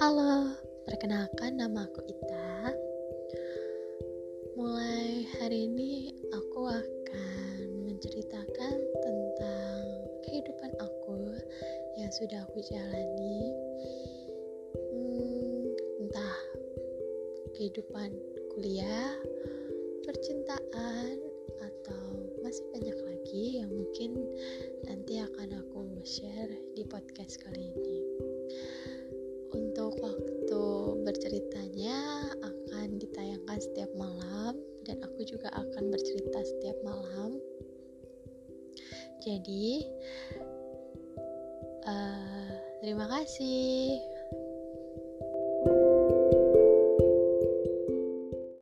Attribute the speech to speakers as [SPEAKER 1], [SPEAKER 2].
[SPEAKER 1] Halo, perkenalkan nama aku Ita. Mulai hari ini aku akan menceritakan tentang kehidupan aku yang sudah aku jalani. Hmm, entah kehidupan kuliah, percintaan, atau masih banyak lagi yang mungkin nanti akan aku share di podcast kali ini. Setiap malam dan aku juga akan bercerita setiap malam. Jadi, uh, terima kasih